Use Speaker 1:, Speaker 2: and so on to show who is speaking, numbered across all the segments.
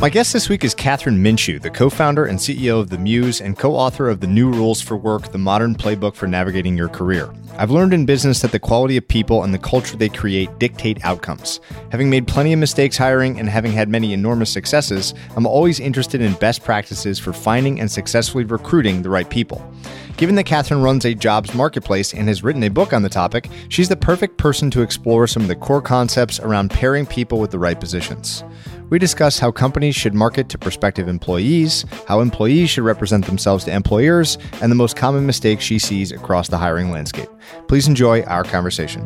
Speaker 1: My guest this week is Kathryn Minshew, the co founder and CEO of The Muse and co author of The New Rules for Work, the modern playbook for navigating your career. I've learned in business that the quality of people and the culture they create dictate outcomes. Having made plenty of mistakes hiring and having had many enormous successes, I'm always interested in best practices for finding and successfully recruiting the right people. Given that Catherine runs a jobs marketplace and has written a book on the topic, she's the perfect person to explore some of the core concepts around pairing people with the right positions. We discuss how companies should market to prospective employees, how employees should represent themselves to employers, and the most common mistakes she sees across the hiring landscape. Please enjoy our conversation.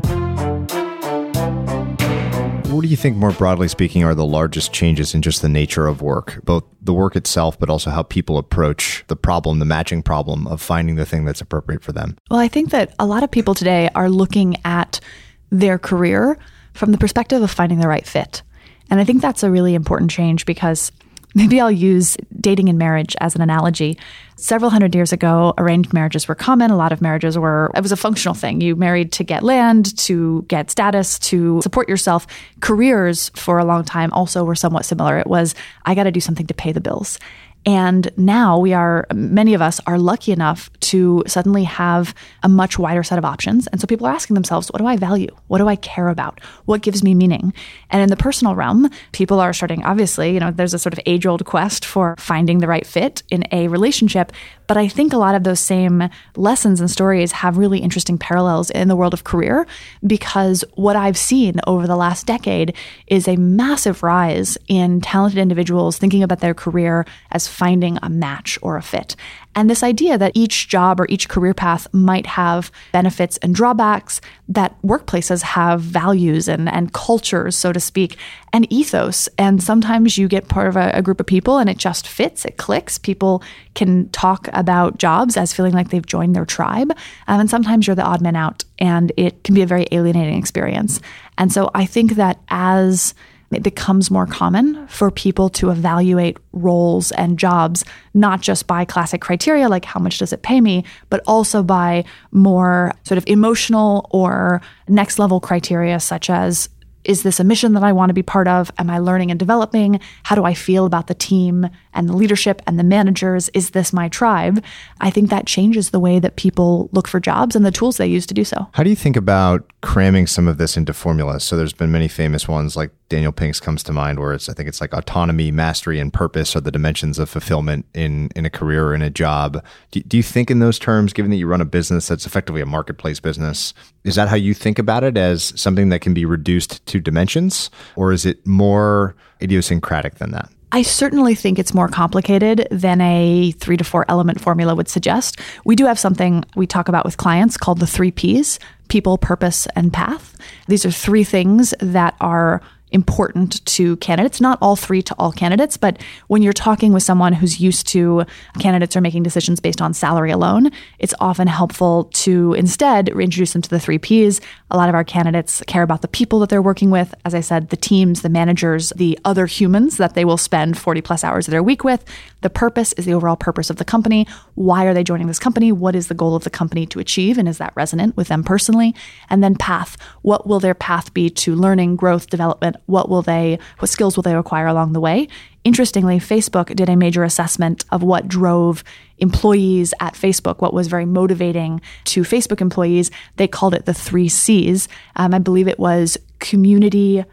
Speaker 1: What do you think, more broadly speaking, are the largest changes in just the nature of work, both the work itself, but also how people approach the problem, the matching problem of finding the thing that's appropriate for them?
Speaker 2: Well, I think that a lot of people today are looking at their career from the perspective of finding the right fit. And I think that's a really important change because maybe I'll use dating and marriage as an analogy. Several hundred years ago, arranged marriages were common. A lot of marriages were, it was a functional thing. You married to get land, to get status, to support yourself. Careers for a long time also were somewhat similar. It was, I got to do something to pay the bills. And now we are, many of us are lucky enough to suddenly have a much wider set of options. And so people are asking themselves, what do I value? What do I care about? What gives me meaning? And in the personal realm, people are starting, obviously, you know, there's a sort of age old quest for finding the right fit in a relationship. But I think a lot of those same lessons and stories have really interesting parallels in the world of career because what I've seen over the last decade is a massive rise in talented individuals thinking about their career as finding a match or a fit. And this idea that each job or each career path might have benefits and drawbacks, that workplaces have values and, and cultures, so to speak, and ethos. And sometimes you get part of a, a group of people and it just fits, it clicks. People can talk about jobs as feeling like they've joined their tribe. Um, and sometimes you're the odd man out and it can be a very alienating experience. And so I think that as it becomes more common for people to evaluate roles and jobs, not just by classic criteria like how much does it pay me, but also by more sort of emotional or next level criteria such as is this a mission that I want to be part of? Am I learning and developing? How do I feel about the team and the leadership and the managers? Is this my tribe? I think that changes the way that people look for jobs and the tools they use to do so.
Speaker 1: How do you think about cramming some of this into formulas? So there's been many famous ones like Daniel Pink's comes to mind where it's I think it's like autonomy, mastery, and purpose are the dimensions of fulfillment in in a career or in a job. Do, do you think in those terms, given that you run a business that's effectively a marketplace business, is that how you think about it as something that can be reduced to dimensions, or is it more idiosyncratic than that?
Speaker 2: I certainly think it's more complicated than a three to four element formula would suggest. We do have something we talk about with clients called the three Ps people, purpose, and path. These are three things that are important to candidates. Not all three to all candidates, but when you're talking with someone who's used to candidates are making decisions based on salary alone, it's often helpful to instead introduce them to the three Ps. A lot of our candidates care about the people that they're working with. As I said, the teams, the managers, the other humans that they will spend 40 plus hours of their week with. The purpose is the overall purpose of the company. Why are they joining this company? What is the goal of the company to achieve? And is that resonant with them personally? And then path. What will their path be to learning, growth, development? What will they what skills will they acquire along the way. Interestingly facebook did a major assessment of what drove employees at facebook what was very motivating to facebook employees. They called it the three c's. Um, i believe it was community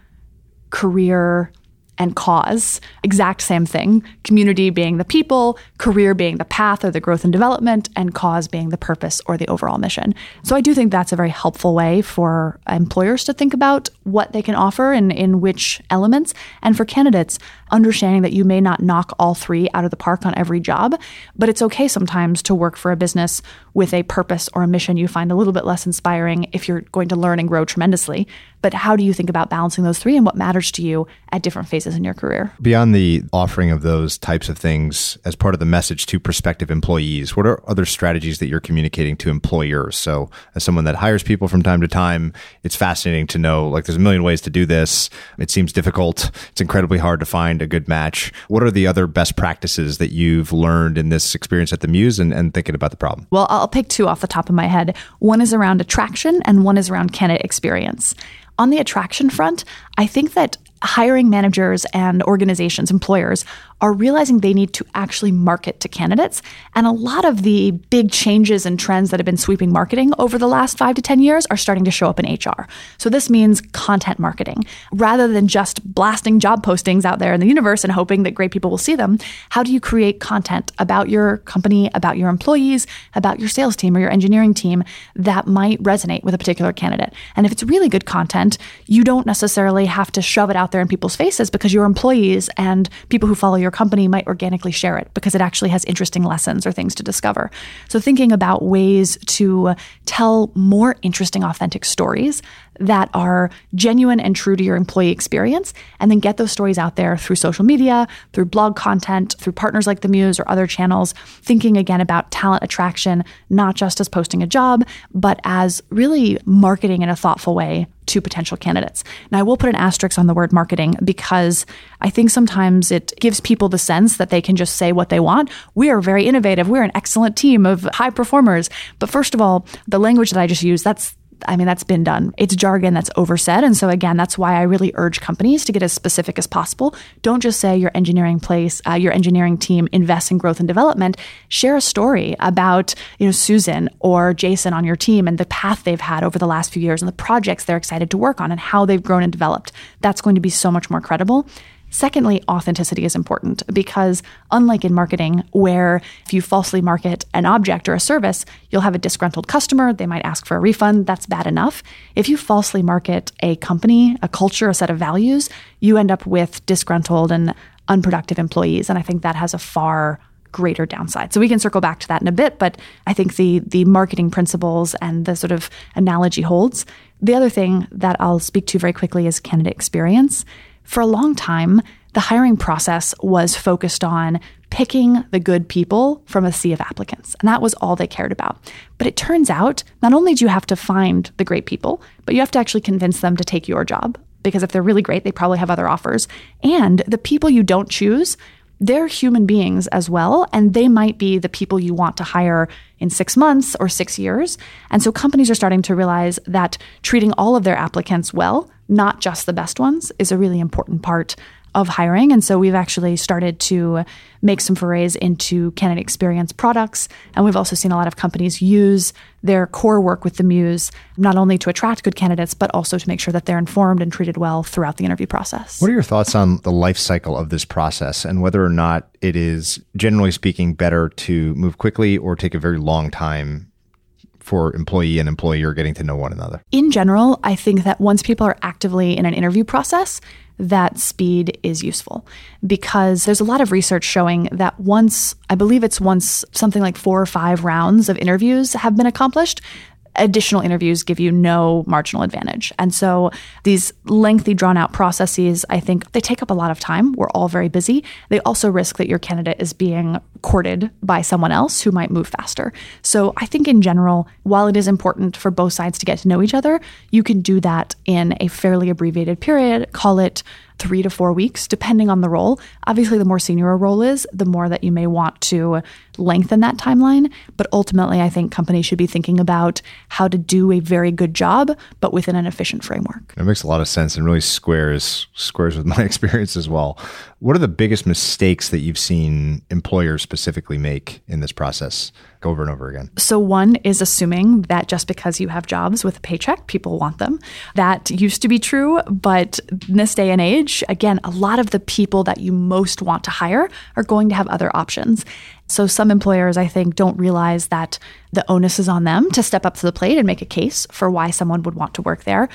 Speaker 2: career and cause, exact same thing. Community being the people, career being the path or the growth and development, and cause being the purpose or the overall mission. So I do think that's a very helpful way for employers to think about what they can offer and in which elements. And for candidates, understanding that you may not knock all three out of the park on every job, but it's okay sometimes to work for a business with a purpose or a mission you find a little bit less inspiring if you're going to learn and grow tremendously. But how do you think about balancing those three and what matters to you at different phases in your career?
Speaker 1: Beyond the offering of those types of things as part of the message to prospective employees, what are other strategies that you're communicating to employers? So, as someone that hires people from time to time, it's fascinating to know like there's a million ways to do this. It seems difficult. It's incredibly hard to find a good match. What are the other best practices that you've learned in this experience at the Muse and, and thinking about the problem?
Speaker 2: Well, I'll pick two off the top of my head. One is around attraction and one is around candidate experience. On the attraction front, I think that hiring managers and organizations, employers, are realizing they need to actually market to candidates. And a lot of the big changes and trends that have been sweeping marketing over the last five to 10 years are starting to show up in HR. So this means content marketing. Rather than just blasting job postings out there in the universe and hoping that great people will see them, how do you create content about your company, about your employees, about your sales team or your engineering team that might resonate with a particular candidate? And if it's really good content, you don't necessarily have to shove it out there in people's faces because your employees and people who follow your your company might organically share it because it actually has interesting lessons or things to discover. So, thinking about ways to tell more interesting, authentic stories that are genuine and true to your employee experience, and then get those stories out there through social media, through blog content, through partners like the Muse or other channels. Thinking again about talent attraction, not just as posting a job, but as really marketing in a thoughtful way to potential candidates. Now, I will put an asterisk on the word marketing because I think sometimes it gives people the sense that they can just say what they want. We are very innovative. We're an excellent team of high performers. But first of all, the language that I just used, that's I mean, that's been done. It's jargon that's oversaid. And so, again, that's why I really urge companies to get as specific as possible. Don't just say your engineering place, uh, your engineering team invests in growth and development. Share a story about, you know, Susan or Jason on your team and the path they've had over the last few years and the projects they're excited to work on and how they've grown and developed. That's going to be so much more credible. Secondly, authenticity is important because, unlike in marketing, where if you falsely market an object or a service, you'll have a disgruntled customer, they might ask for a refund, that's bad enough. If you falsely market a company, a culture, a set of values, you end up with disgruntled and unproductive employees. And I think that has a far greater downside. So we can circle back to that in a bit, but I think the the marketing principles and the sort of analogy holds. The other thing that I'll speak to very quickly is candidate experience. For a long time, the hiring process was focused on picking the good people from a sea of applicants. And that was all they cared about. But it turns out not only do you have to find the great people, but you have to actually convince them to take your job. Because if they're really great, they probably have other offers. And the people you don't choose, they're human beings as well. And they might be the people you want to hire in six months or six years. And so companies are starting to realize that treating all of their applicants well not just the best ones, is a really important part of hiring. And so we've actually started to make some forays into candidate experience products. And we've also seen a lot of companies use their core work with the Muse, not only to attract good candidates, but also to make sure that they're informed and treated well throughout the interview process.
Speaker 1: What are your thoughts on the life cycle of this process and whether or not it is, generally speaking, better to move quickly or take a very long time for employee and employer getting to know one another?
Speaker 2: In general, I think that once people are actively in an interview process, that speed is useful because there's a lot of research showing that once, I believe it's once something like four or five rounds of interviews have been accomplished, additional interviews give you no marginal advantage. And so these lengthy, drawn out processes, I think they take up a lot of time. We're all very busy. They also risk that your candidate is being courted by someone else who might move faster. So I think in general, while it is important for both sides to get to know each other, you can do that in a fairly abbreviated period. Call it three to four weeks, depending on the role. Obviously, the more senior a role is, the more that you may want to lengthen that timeline. But ultimately, I think companies should be thinking about how to do a very good job, but within an efficient framework.
Speaker 1: It makes a lot of sense and really squares squares with my experience as well. What are the biggest mistakes that you've seen employers specifically make in this process? over and over again?
Speaker 2: So, one is assuming that just because you have jobs with a paycheck, people want them. That used to be true, but in this day and age, again, a lot of the people that you most want to hire are going to have other options. So, some employers, I think, don't realize that the onus is on them to step up to the plate and make a case for why someone would want to work there.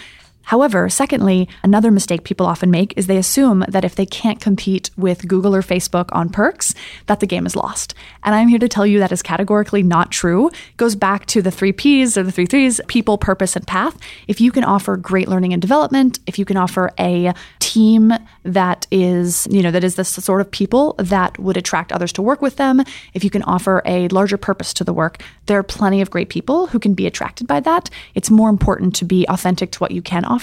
Speaker 2: However, secondly, another mistake people often make is they assume that if they can't compete with Google or Facebook on perks, that the game is lost. And I'm here to tell you that is categorically not true. It goes back to the three P's or the three threes people, purpose, and path. If you can offer great learning and development, if you can offer a team that is, you know, that is the sort of people that would attract others to work with them, if you can offer a larger purpose to the work, there are plenty of great people who can be attracted by that. It's more important to be authentic to what you can offer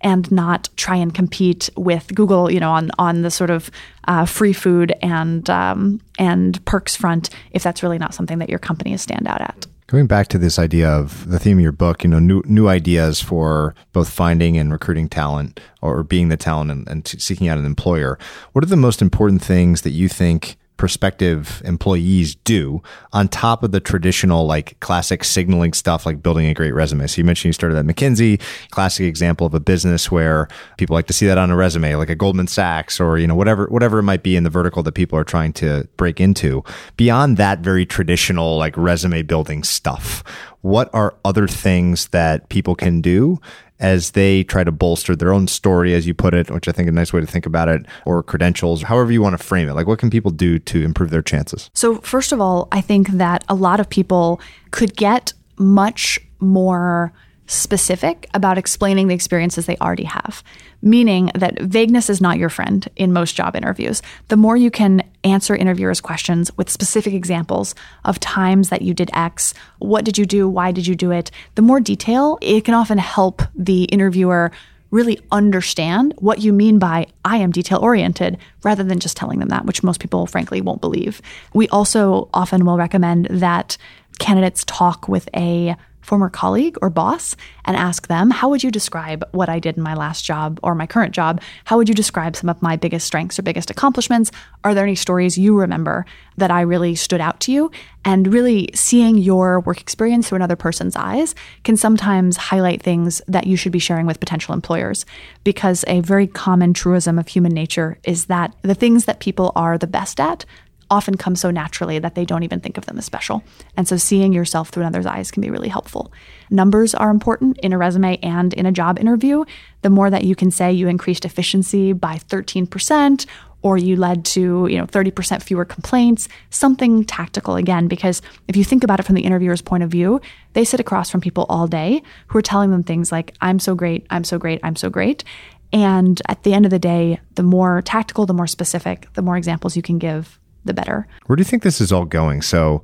Speaker 2: and not try and compete with Google, you know, on on the sort of uh, free food and um, and perks front if that's really not something that your company is stand out at.
Speaker 1: Going back to this idea of the theme of your book, you know, new new ideas for both finding and recruiting talent, or being the talent and, and seeking out an employer. What are the most important things that you think prospective employees do on top of the traditional like classic signaling stuff like building a great resume. So you mentioned you started at McKinsey, classic example of a business where people like to see that on a resume, like a Goldman Sachs or you know whatever whatever it might be in the vertical that people are trying to break into. Beyond that very traditional like resume building stuff, what are other things that people can do as they try to bolster their own story, as you put it, which I think a nice way to think about it, or credentials, however you want to frame it. Like, what can people do to improve their chances?
Speaker 2: So, first of all, I think that a lot of people could get much more specific about explaining the experiences they already have, meaning that vagueness is not your friend in most job interviews. The more you can answer interviewers' questions with specific examples of times that you did X, what did you do, why did you do it, the more detail, it can often help the interviewer really understand what you mean by I am detail oriented rather than just telling them that, which most people frankly won't believe. We also often will recommend that candidates talk with a former colleague or boss and ask them, How would you describe what I did in my last job or my current job? How would you describe some of my biggest strengths or biggest accomplishments? Are there any stories you remember that I really stood out to you? And really seeing your work experience through another person's eyes can sometimes highlight things that you should be sharing with potential employers. Because a very common truism of human nature is that the things that people are the best at often come so naturally that they don't even think of them as special. And so seeing yourself through another's eyes can be really helpful. Numbers are important in a resume and in a job interview. The more that you can say you increased efficiency by 13% or you led to, you know, 30% fewer complaints, something tactical again because if you think about it from the interviewer's point of view, they sit across from people all day who are telling them things like I'm so great, I'm so great, I'm so great. And at the end of the day, the more tactical, the more specific, the more examples you can give, the better.
Speaker 1: Where do you think this is all going? So,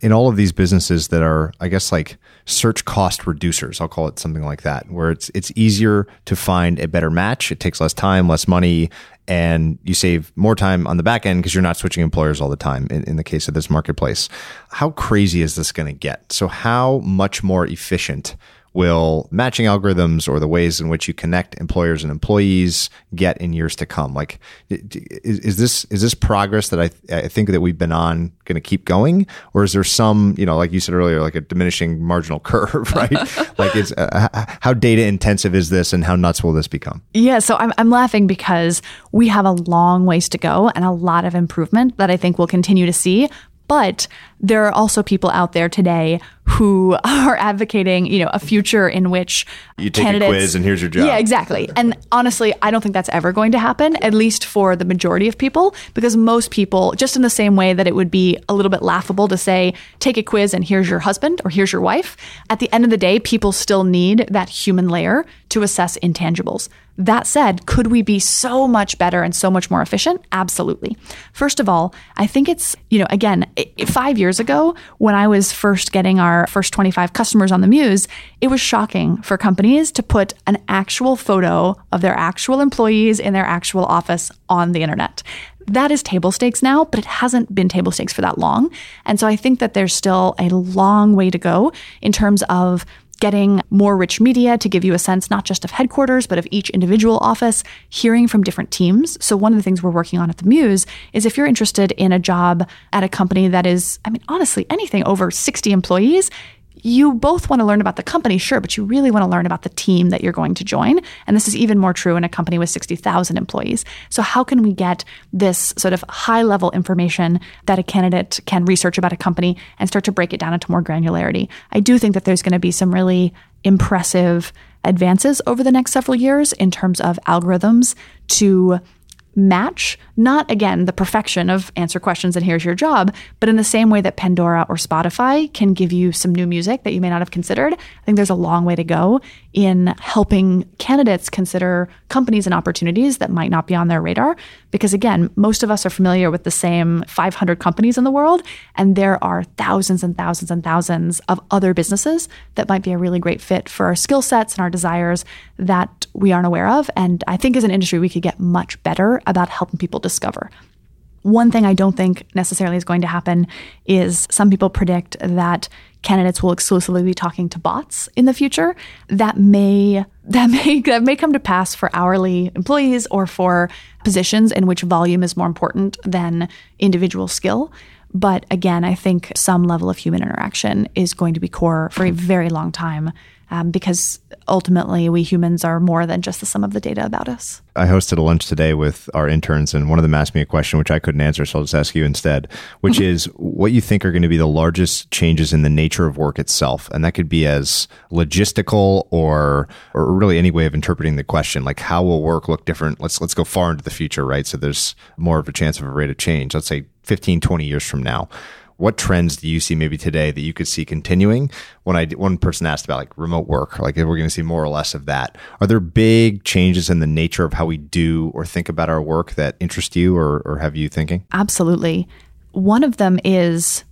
Speaker 1: in all of these businesses that are, I guess, like search cost reducers, I'll call it something like that, where it's it's easier to find a better match. It takes less time, less money, and you save more time on the back end because you're not switching employers all the time. In, in the case of this marketplace, how crazy is this going to get? So, how much more efficient will matching algorithms or the ways in which you connect employers and employees get in years to come? Like, is, is this is this progress that I, I think that we've been on going to keep going, or is there some you know, like you said earlier, like a diminishing marginal curve, right? like, it's uh, how data intensive is this, and how nuts will this become?
Speaker 2: Yeah, so I'm I'm laughing because we have a long ways to go and a lot of improvement that I think we'll continue to see. But there are also people out there today who are advocating, you know, a future in which
Speaker 1: you take
Speaker 2: candidates,
Speaker 1: a quiz and here's your job.
Speaker 2: Yeah, exactly. And honestly, I don't think that's ever going to happen, at least for the majority of people, because most people, just in the same way that it would be a little bit laughable to say, take a quiz and here's your husband or here's your wife, at the end of the day, people still need that human layer to assess intangibles. That said, could we be so much better and so much more efficient? Absolutely. First of all, I think it's, you know, again, five years ago, when I was first getting our first 25 customers on the Muse, it was shocking for companies to put an actual photo of their actual employees in their actual office on the internet that is table stakes now, but it hasn't been table stakes for that long. And so I think that there's still a long way to go in terms of getting more rich media to give you a sense not just of headquarters, but of each individual office, hearing from different teams. So, one of the things we're working on at the Muse is if you're interested in a job at a company that is, I mean, honestly, anything over 60 employees, you both want to learn about the company, sure, but you really want to learn about the team that you're going to join. And this is even more true in a company with 60,000 employees. So, how can we get this sort of high level information that a candidate can research about a company and start to break it down into more granularity? I do think that there's going to be some really impressive advances over the next several years in terms of algorithms to match, not again the perfection of answer questions and here's your job, but in the same way that Pandora or Spotify can give you some new music that you may not have considered. I think there's a long way to go in helping candidates consider companies and opportunities that might not be on their radar. Because again, most of us are familiar with the same 500 companies in the world, and there are thousands and thousands and thousands of other businesses that might be a really great fit for our skill sets and our desires that we aren't aware of. And I think as an industry, we could get much better about helping people discover. One thing I don't think necessarily is going to happen is some people predict that candidates will exclusively be talking to bots in the future. That may that may that may come to pass for hourly employees or for positions in which volume is more important than individual skill. But again, I think some level of human interaction is going to be core for a very long time um, because ultimately we humans are more than just the sum of the data about us.
Speaker 1: I hosted a lunch today with our interns, and one of them asked me a question which I couldn't answer, so I'll just ask you instead, which mm-hmm. is what you think are going to be the largest changes in the nature of work itself, and that could be as logistical or or really any way of interpreting the question, like how will work look different? Let's let's go far into the future, right? So there's more of a chance of a rate of change. Let's say 15, 20 years from now what trends do you see maybe today that you could see continuing? When I one person asked about like remote work, like if we're going to see more or less of that, are there big changes in the nature of how we do or think about our work that interest you or, or have you thinking?
Speaker 2: Absolutely. One of them is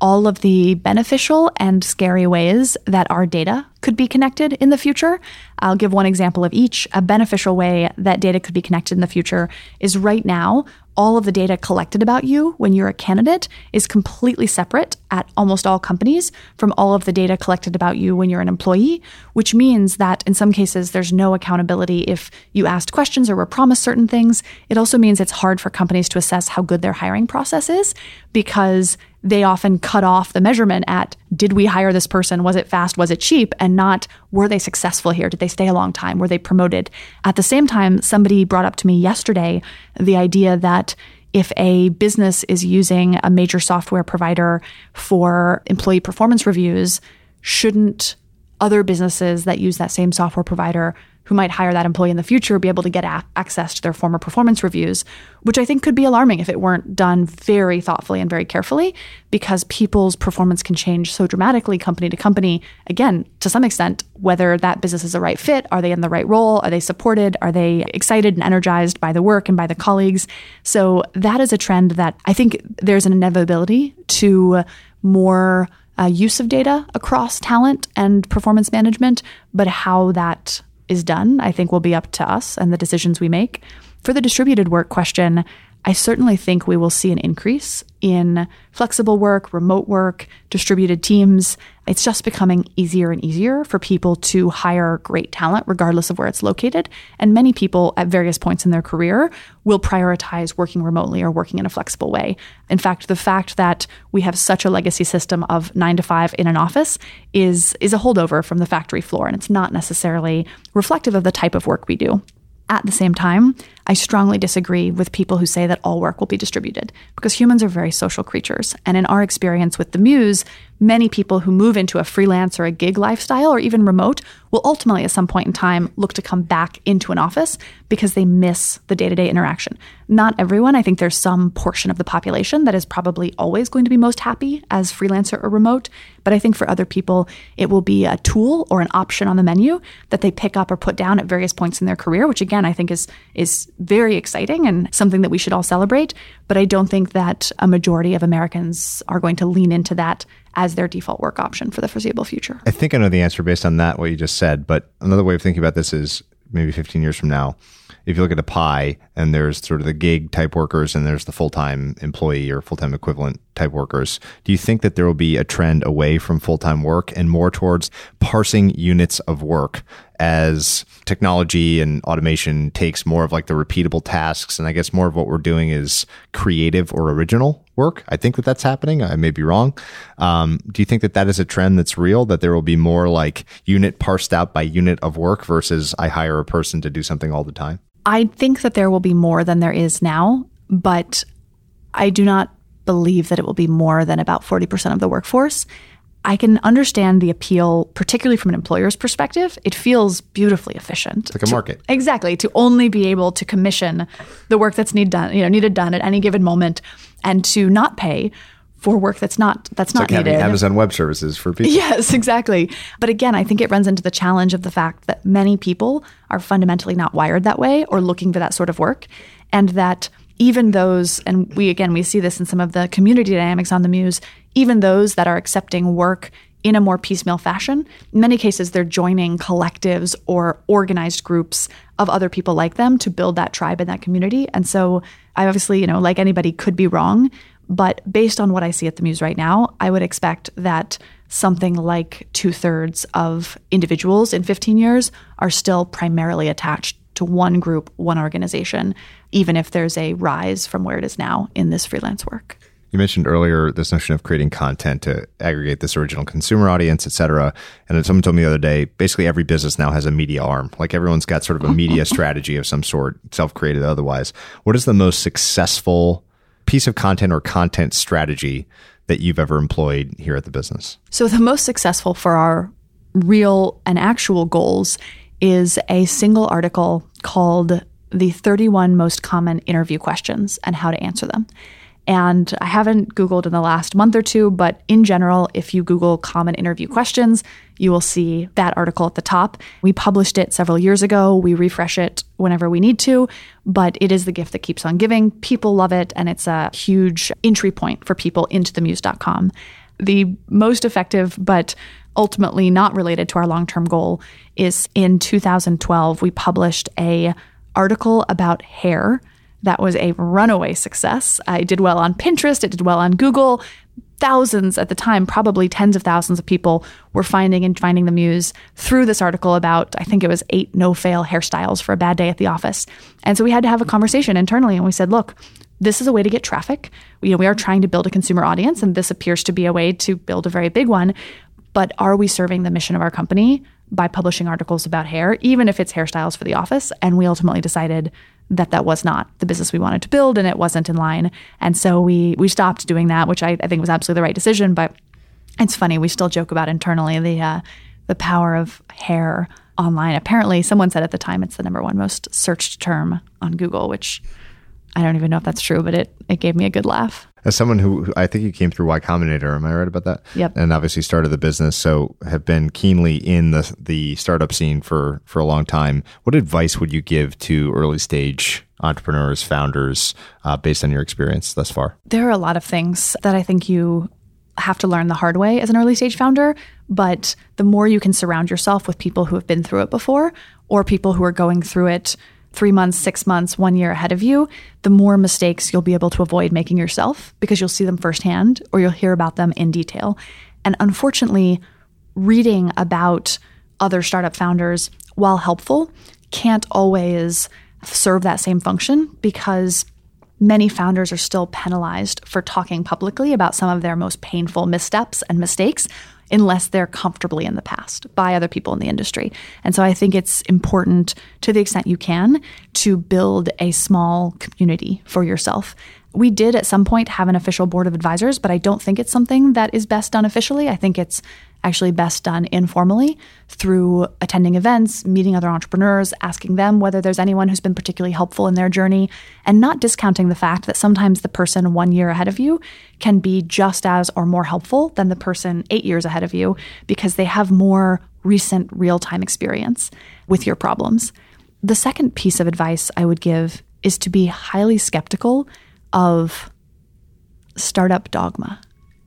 Speaker 2: all of the beneficial and scary ways that our data could be connected in the future. I'll give one example of each. A beneficial way that data could be connected in the future is right now, all of the data collected about you when you're a candidate is completely separate at almost all companies from all of the data collected about you when you're an employee, which means that in some cases there's no accountability if you asked questions or were promised certain things. It also means it's hard for companies to assess how good their hiring process is because they often cut off the measurement at did we hire this person? Was it fast? Was it cheap? And not were they successful here? Did they stay a long time? Were they promoted? At the same time, somebody brought up to me yesterday the idea that if a business is using a major software provider for employee performance reviews, shouldn't other businesses that use that same software provider who might hire that employee in the future be able to get a- access to their former performance reviews, which I think could be alarming if it weren't done very thoughtfully and very carefully, because people's performance can change so dramatically company to company. Again, to some extent, whether that business is the right fit, are they in the right role, are they supported, are they excited and energized by the work and by the colleagues? So that is a trend that I think there's an inevitability to more. Uh, use of data across talent and performance management, but how that is done, I think will be up to us and the decisions we make. For the distributed work question, I certainly think we will see an increase in flexible work, remote work, distributed teams. It's just becoming easier and easier for people to hire great talent, regardless of where it's located. And many people at various points in their career will prioritize working remotely or working in a flexible way. In fact, the fact that we have such a legacy system of nine to five in an office is, is a holdover from the factory floor, and it's not necessarily reflective of the type of work we do. At the same time, I strongly disagree with people who say that all work will be distributed because humans are very social creatures. And in our experience with the Muse, many people who move into a freelance or a gig lifestyle or even remote will ultimately at some point in time look to come back into an office because they miss the day to day interaction. Not everyone. I think there's some portion of the population that is probably always going to be most happy as freelancer or remote. But I think for other people, it will be a tool or an option on the menu that they pick up or put down at various points in their career, which again, I think is, is very exciting and something that we should all celebrate. But I don't think that a majority of Americans are going to lean into that as their default work option for the foreseeable future.
Speaker 1: I think I know the answer based on that, what you just said. But another way of thinking about this is maybe 15 years from now, if you look at a pie and there's sort of the gig type workers and there's the full time employee or full time equivalent type workers. Do you think that there will be a trend away from full time work and more towards parsing units of work as technology and automation takes more of like the repeatable tasks? And i guess more of what we're doing is creative or original work. I think that that's happening. I may be wrong. Um, do you think that that is a trend that's real that there will be more like unit parsed out by unit of work versus i hire a person to do something all the time?
Speaker 2: I think that there will be more than there is now but i do not believe that it will be more than about 40% of the workforce I can understand the appeal, particularly from an employer's perspective. It feels beautifully efficient.
Speaker 1: It's like a market.
Speaker 2: Exactly. To only be able to commission the work that's need done, you know, needed done at any given moment and to not pay for work that's not that's
Speaker 1: it's
Speaker 2: not
Speaker 1: like
Speaker 2: needed.
Speaker 1: Amazon Web Services for people.
Speaker 2: Yes, exactly. But again, I think it runs into the challenge of the fact that many people are fundamentally not wired that way or looking for that sort of work, and that even those, and we again we see this in some of the community dynamics on the Muse, even those that are accepting work in a more piecemeal fashion, in many cases, they're joining collectives or organized groups of other people like them to build that tribe and that community. And so I obviously, you know, like anybody could be wrong, but based on what I see at the Muse right now, I would expect that something like two thirds of individuals in 15 years are still primarily attached to one group, one organization, even if there's a rise from where it is now in this freelance work.
Speaker 1: You mentioned earlier this notion of creating content to aggregate this original consumer audience, et cetera. And then someone told me the other day, basically every business now has a media arm. Like everyone's got sort of a mm-hmm. media strategy of some sort, self-created otherwise. What is the most successful piece of content or content strategy that you've ever employed here at the business?
Speaker 2: So the most successful for our real and actual goals is a single article called the 31 most common interview questions and how to answer them. And I haven't Googled in the last month or two, but in general, if you Google common interview questions, you will see that article at the top. We published it several years ago. We refresh it whenever we need to, but it is the gift that keeps on giving. People love it, and it's a huge entry point for people into themuse.com. The most effective, but ultimately not related to our long-term goal is in 2012 we published a article about hair that was a runaway success. I did well on Pinterest, it did well on Google. Thousands at the time, probably tens of thousands of people were finding and finding the muse through this article about, I think it was eight no fail hairstyles for a bad day at the office. And so we had to have a conversation internally and we said, look, this is a way to get traffic. You know, we are trying to build a consumer audience, and this appears to be a way to build a very big one. But are we serving the mission of our company by publishing articles about hair, even if it's hairstyles for the office? And we ultimately decided that that was not the business we wanted to build and it wasn't in line. And so we we stopped doing that, which I, I think was absolutely the right decision. But it's funny, we still joke about internally the uh, the power of hair online. Apparently, someone said at the time it's the number one most searched term on Google, which I don't even know if that's true, but it it gave me a good laugh.
Speaker 1: As someone who, who I think you came through Y Combinator, am I right about that?
Speaker 2: Yep.
Speaker 1: And obviously started the business, so have been keenly in the the startup scene for for a long time. What advice would you give to early stage entrepreneurs, founders, uh, based on your experience thus far?
Speaker 2: There are a lot of things that I think you have to learn the hard way as an early stage founder, but the more you can surround yourself with people who have been through it before or people who are going through it three months, six months, one year ahead of you, the more mistakes you'll be able to avoid making yourself because you'll see them firsthand or you'll hear about them in detail. And unfortunately, reading about other startup founders, while helpful, can't always serve that same function because many founders are still penalized for talking publicly about some of their most painful missteps and mistakes unless they're comfortably in the past by other people in the industry. And so I think it's important to the extent you can to build a small community for yourself. We did at some point have an official board of advisors, but I don't think it's something that is best done officially. I think it's actually best done informally through attending events, meeting other entrepreneurs, asking them whether there's anyone who's been particularly helpful in their journey, and not discounting the fact that sometimes the person one year ahead of you can be just as or more helpful than the person eight years ahead of you because they have more recent real time experience with your problems. The second piece of advice I would give is to be highly skeptical of startup dogma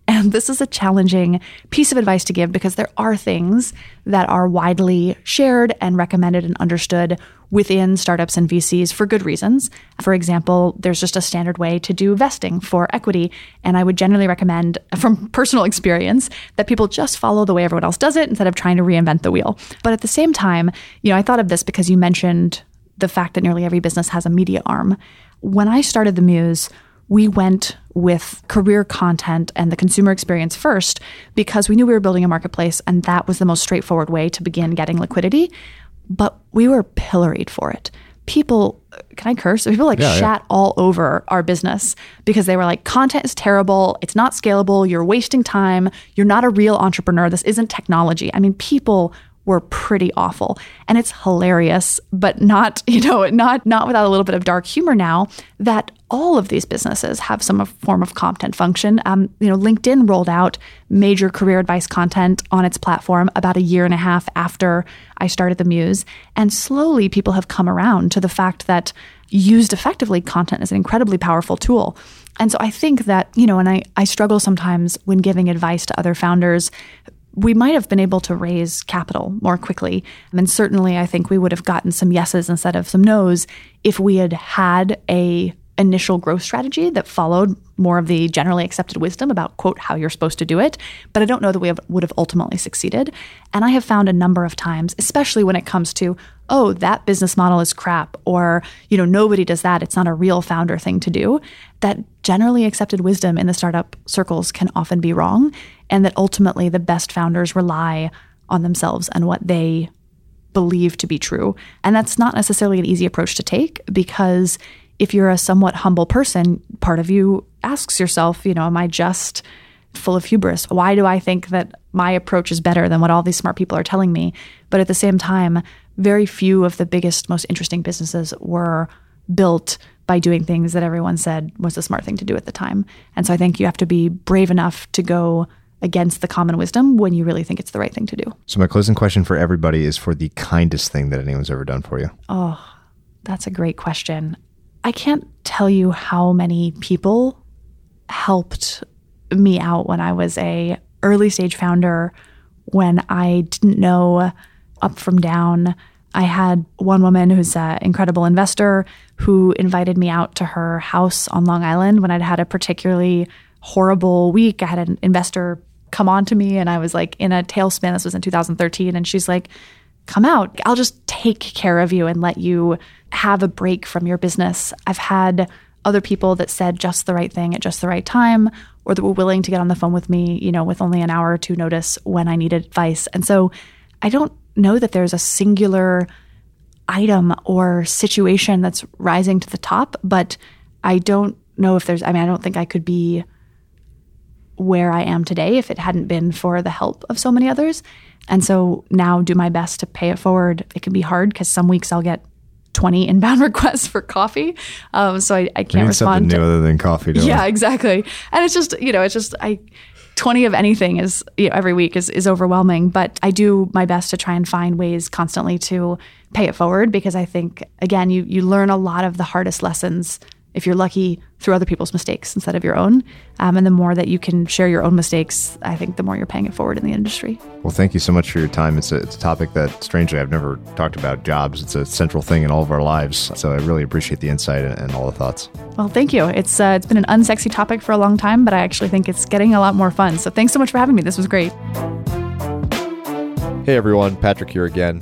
Speaker 2: And this is a challenging piece of advice to give because there are things that are widely shared and recommended and understood within startups and VCs for good reasons. For example, there's just a standard way to do vesting for equity. And I would generally recommend, from personal experience, that people just follow the way everyone else does it instead of trying to reinvent the wheel. But at the same time, you know, I thought of this because you mentioned the fact that nearly every business has a media arm. When I started The Muse, we went with career content and the consumer experience first because we knew we were building a marketplace and that was the most straightforward way to begin getting liquidity. But we were pilloried for it. People, can I curse? People like
Speaker 1: Yeah, yeah.
Speaker 2: shat all over our business because they were like, content is terrible. It's not scalable. You're wasting time. You're not a real entrepreneur. This isn't technology. I mean, people were pretty awful and it's hilarious but not you know not not without a little bit of dark humor now that all of these businesses have some form of content function. Um, you know linkedin rolled out major career advice content on its platform about a year and a half after i started the muse. And slowly people have come around to the fact that used effectively content is an incredibly powerful tool. And so i think that you know and i, I struggle sometimes when giving advice to other founders. We might have been able to raise capital more quickly. And certainly I think we would have gotten some yeses instead of some nos if we had had a initial growth strategy that followed more of the generally accepted wisdom about quote how you're supposed to do it but i don't know that we have, would have ultimately succeeded and i have found a number of times especially when it comes to oh that business model is crap or you know nobody does that it's not a real founder thing to do that generally accepted wisdom in the startup circles can often be wrong and that ultimately the best founders rely on themselves and what they believe to be true. And that's not necessarily an easy approach to take because if you're a somewhat humble person, part of you asks yourself, you know, am I just full of hubris? Why do I think that my approach is better than what all these smart people are telling me? But at the same time, very few of the biggest, most interesting businesses were built by doing things that everyone said was the smart thing to do at the time. And so I think you have to be brave enough to go against the common wisdom when you really think it's the right thing to do.
Speaker 1: So my closing question for everybody is for the kindest thing that anyone's ever done for you.
Speaker 2: Oh, that's a great question. I can't tell you how many people helped me out when I was a early stage founder when I didn't know up from down. I had one woman who's an incredible investor who invited me out to her house on Long Island when I'd had a particularly horrible week. I had an investor come on to me and I was like in a tailspin. This was in 2013. And she's like, come out. I'll just take care of you and let you have a break from your business. I've had other people that said just the right thing at just the right time or that were willing to get on the phone with me, you know, with only an hour or two notice when I needed advice. And so I don't know that there's a singular item or situation that's rising to the top, but I don't know if there's I mean I don't think I could be where I am today if it hadn't been for the help of so many others. And so now do my best to pay it forward. It can be hard because some weeks I'll get 20 inbound requests for coffee. Um, so I, I can't
Speaker 1: need something
Speaker 2: respond.
Speaker 1: new
Speaker 2: to,
Speaker 1: other than coffee.
Speaker 2: Yeah,
Speaker 1: we?
Speaker 2: exactly. And it's just, you know, it's just, I, 20 of anything is, you know, every week is, is overwhelming, but I do my best to try and find ways constantly to pay it forward because I think, again, you, you learn a lot of the hardest lessons if you're lucky through other people's mistakes instead of your own. Um, and the more that you can share your own mistakes, I think the more you're paying it forward in the industry.
Speaker 1: Well, thank you so much for your time. It's a, it's a topic that, strangely, I've never talked about jobs. It's a central thing in all of our lives. So I really appreciate the insight and, and all the thoughts.
Speaker 2: Well, thank you. It's uh, it's been an unsexy topic for a long time, but I actually think it's getting a lot more fun. So thanks so much for having me. This was great.
Speaker 3: Hey everyone, Patrick here again.